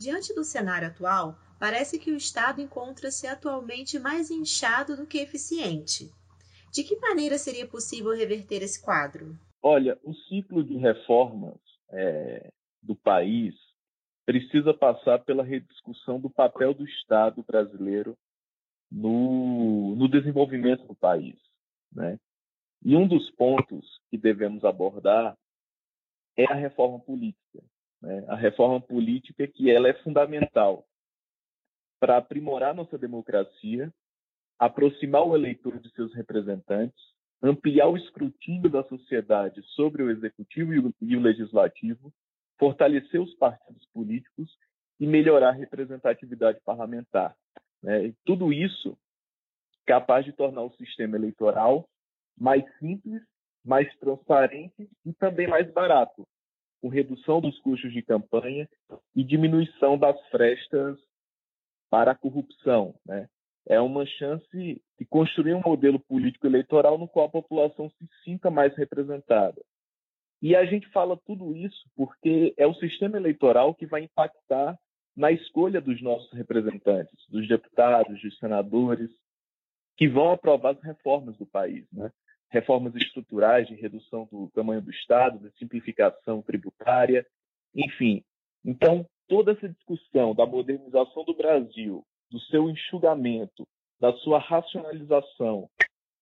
Diante do cenário atual, parece que o Estado encontra-se atualmente mais inchado do que eficiente. De que maneira seria possível reverter esse quadro? Olha, o ciclo de reformas é, do país precisa passar pela rediscussão do papel do Estado brasileiro no, no desenvolvimento do país. Né? E um dos pontos que devemos abordar é a reforma política. Né? A reforma política que ela é fundamental para aprimorar nossa democracia, aproximar o eleitor de seus representantes, ampliar o escrutínio da sociedade sobre o executivo e o legislativo, fortalecer os partidos políticos e melhorar a representatividade parlamentar. Né? E tudo isso capaz de tornar o sistema eleitoral mais simples, mais transparente e também mais barato, com redução dos custos de campanha e diminuição das frestas para a corrupção. Né? É uma chance de construir um modelo político eleitoral no qual a população se sinta mais representada. E a gente fala tudo isso porque é o sistema eleitoral que vai impactar na escolha dos nossos representantes, dos deputados, dos senadores, que vão aprovar as reformas do país, né? Reformas estruturais de redução do tamanho do Estado, de simplificação tributária, enfim. Então, toda essa discussão da modernização do Brasil, do seu enxugamento, da sua racionalização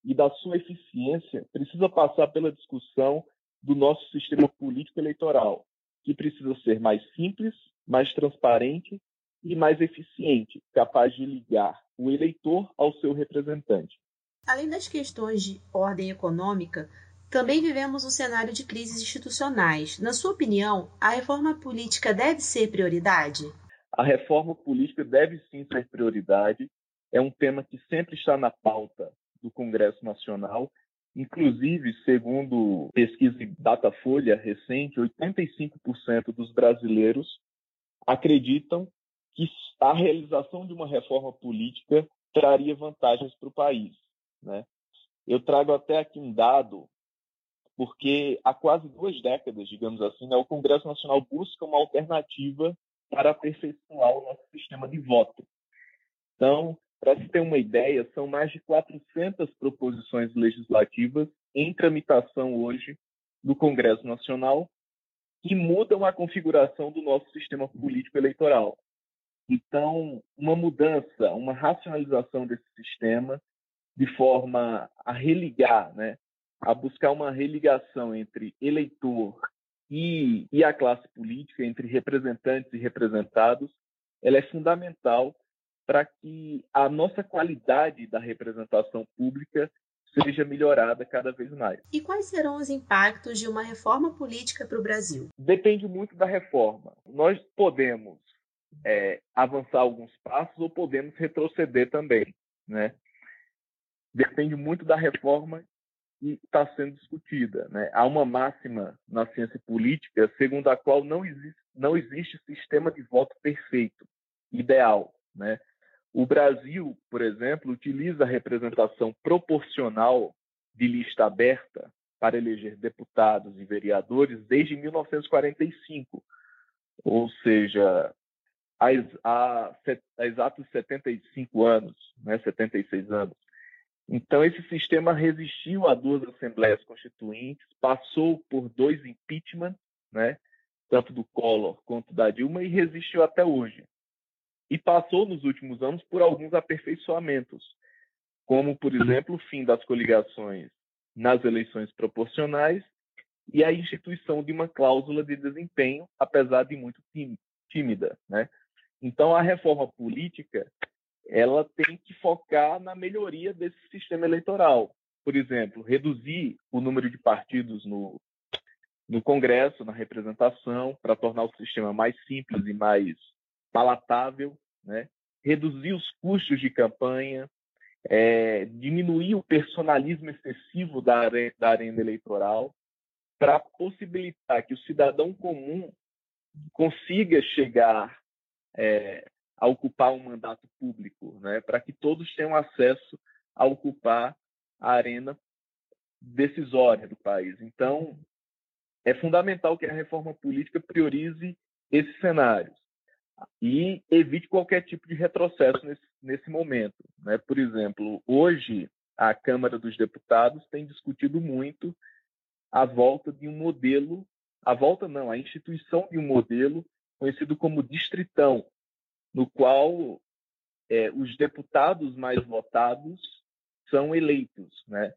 e da sua eficiência, precisa passar pela discussão do nosso sistema político eleitoral, que precisa ser mais simples, mais transparente e mais eficiente, capaz de ligar o eleitor ao seu representante. Além das questões de ordem econômica, também vivemos um cenário de crises institucionais. Na sua opinião, a reforma política deve ser prioridade? A reforma política deve sim ser prioridade. É um tema que sempre está na pauta do Congresso Nacional Inclusive, segundo pesquisa Datafolha recente, 85% dos brasileiros acreditam que a realização de uma reforma política traria vantagens para o país. Né? Eu trago até aqui um dado, porque há quase duas décadas, digamos assim, né, o Congresso Nacional busca uma alternativa para aperfeiçoar o nosso sistema de voto. Então, para se ter uma ideia, são mais de 400 proposições legislativas em tramitação hoje no Congresso Nacional que mudam a configuração do nosso sistema político eleitoral. Então, uma mudança, uma racionalização desse sistema de forma a religar, né, a buscar uma religação entre eleitor e, e a classe política, entre representantes e representados, ela é fundamental para que a nossa qualidade da representação pública seja melhorada cada vez mais. E quais serão os impactos de uma reforma política para o Brasil? Depende muito da reforma. Nós podemos é, avançar alguns passos ou podemos retroceder também, né? Depende muito da reforma que está sendo discutida. Né? Há uma máxima na ciência política segundo a qual não existe, não existe sistema de voto perfeito, ideal. Né? O Brasil, por exemplo, utiliza a representação proporcional de lista aberta para eleger deputados e vereadores desde 1945, ou seja, há, exatos 75 anos, né, 76 anos. Então, esse sistema resistiu a duas assembleias constituintes, passou por dois impeachments, né, tanto do Collor quanto da Dilma, e resistiu até hoje e passou nos últimos anos por alguns aperfeiçoamentos, como, por exemplo, o fim das coligações nas eleições proporcionais e a instituição de uma cláusula de desempenho, apesar de muito tímida. Né? Então, a reforma política ela tem que focar na melhoria desse sistema eleitoral. Por exemplo, reduzir o número de partidos no, no Congresso, na representação, para tornar o sistema mais simples e mais palatável, né? reduzir os custos de campanha, é, diminuir o personalismo excessivo da arena, da arena eleitoral, para possibilitar que o cidadão comum consiga chegar é, a ocupar um mandato público, né? para que todos tenham acesso a ocupar a arena decisória do país. Então, é fundamental que a reforma política priorize esses cenários e evite qualquer tipo de retrocesso nesse, nesse momento. Né? Por exemplo, hoje a Câmara dos Deputados tem discutido muito a volta de um modelo, a volta não, a instituição de um modelo conhecido como distritão, no qual é, os deputados mais votados são eleitos, né?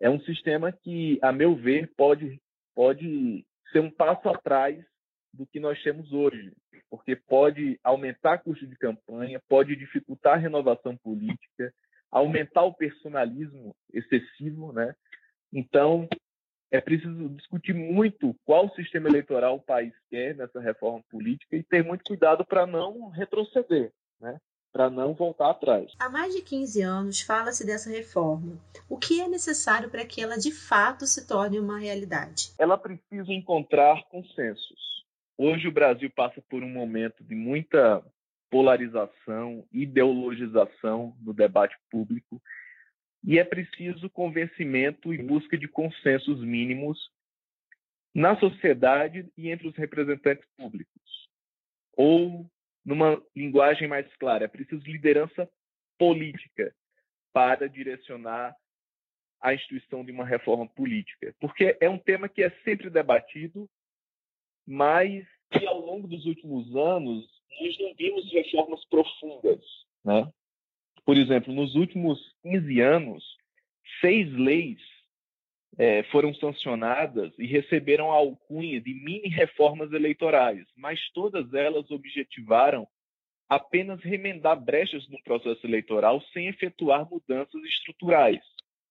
É um sistema que, a meu ver, pode pode ser um passo atrás do que nós temos hoje, porque pode aumentar custo de campanha, pode dificultar a renovação política, aumentar o personalismo excessivo, né? Então, é preciso discutir muito qual sistema eleitoral o país quer nessa reforma política e ter muito cuidado para não retroceder, né? para não voltar atrás. Há mais de 15 anos fala-se dessa reforma. O que é necessário para que ela de fato se torne uma realidade? Ela precisa encontrar consensos. Hoje o Brasil passa por um momento de muita polarização, ideologização no debate público e é preciso convencimento e busca de consensos mínimos na sociedade e entre os representantes públicos. Ou numa linguagem mais clara. É preciso liderança política para direcionar a instituição de uma reforma política, porque é um tema que é sempre debatido, mas que ao longo dos últimos anos nós não vimos reformas profundas, né? Por exemplo, nos últimos 15 anos, seis leis é, foram sancionadas e receberam a alcunha de mini reformas eleitorais, mas todas elas objetivaram apenas remendar brechas no processo eleitoral sem efetuar mudanças estruturais.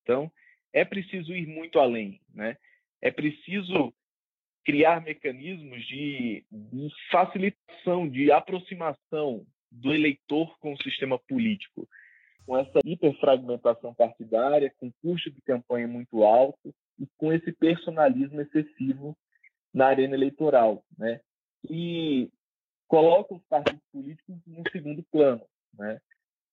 Então, é preciso ir muito além, né? É preciso criar mecanismos de, de facilitação, de aproximação do eleitor com o sistema político com essa hiperfragmentação partidária, com custo de campanha muito alto e com esse personalismo excessivo na arena eleitoral, né? E coloca os partidos políticos no segundo plano, né?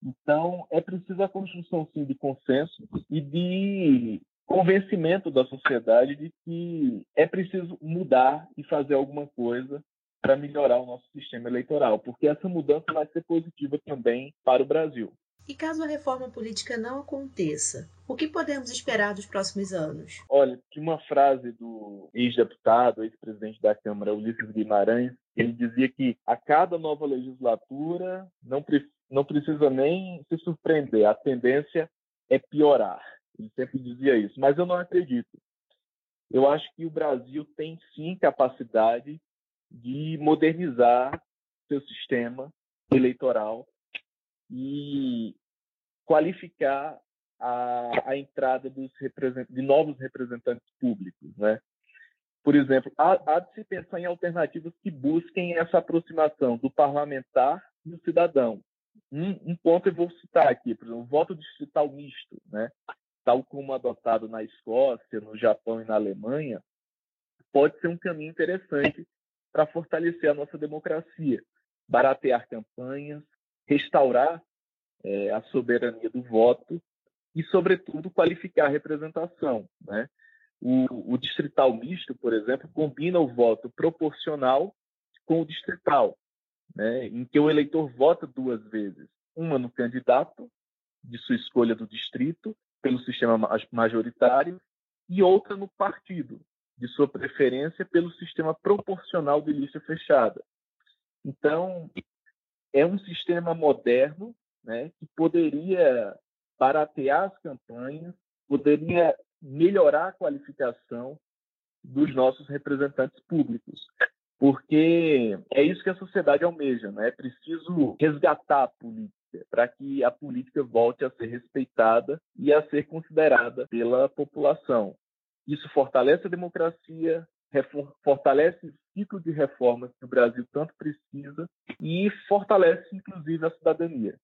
Então, é preciso a construção, sim, de consenso e de convencimento da sociedade de que é preciso mudar e fazer alguma coisa para melhorar o nosso sistema eleitoral, porque essa mudança vai ser positiva também para o Brasil. E caso a reforma política não aconteça, o que podemos esperar dos próximos anos? Olha, de uma frase do ex-deputado, ex-presidente da Câmara, Ulisses Guimarães, ele dizia que a cada nova legislatura não, pre não precisa nem se surpreender, a tendência é piorar. Ele sempre dizia isso, mas eu não acredito. Eu acho que o Brasil tem sim capacidade de modernizar seu sistema eleitoral e qualificar a, a entrada de novos representantes públicos, né? Por exemplo, há, há, de se pensar em alternativas que busquem essa aproximação do parlamentar e do cidadão. Um, um ponto eu vou citar aqui, por exemplo, o voto distrital misto, né? tal como adotado na Escócia, no Japão e na Alemanha, pode ser um caminho interessante para fortalecer a nossa democracia, baratear campanhas, restaurar é, a soberania do voto e, sobretudo, qualificar a representação. Né? O, o, distrital misto, por exemplo, combina o voto proporcional com o distrital, né? em que o eleitor vota duas vezes, uma no candidato de sua escolha do distrito pelo sistema majoritário e outra no partido de sua preferência pelo sistema proporcional de lista fechada. Então, é um sistema moderno né, que poderia baratear as campanhas, poderia melhorar a qualificação dos nossos representantes públicos, porque é isso que a sociedade almeja, né? É preciso resgatar a política para que a política volte a ser respeitada e a ser considerada pela população. Isso fortalece a democracia, fortalece ciclo de reformas que o Brasil tanto precisa e fortalece, inclusive, a cidadania.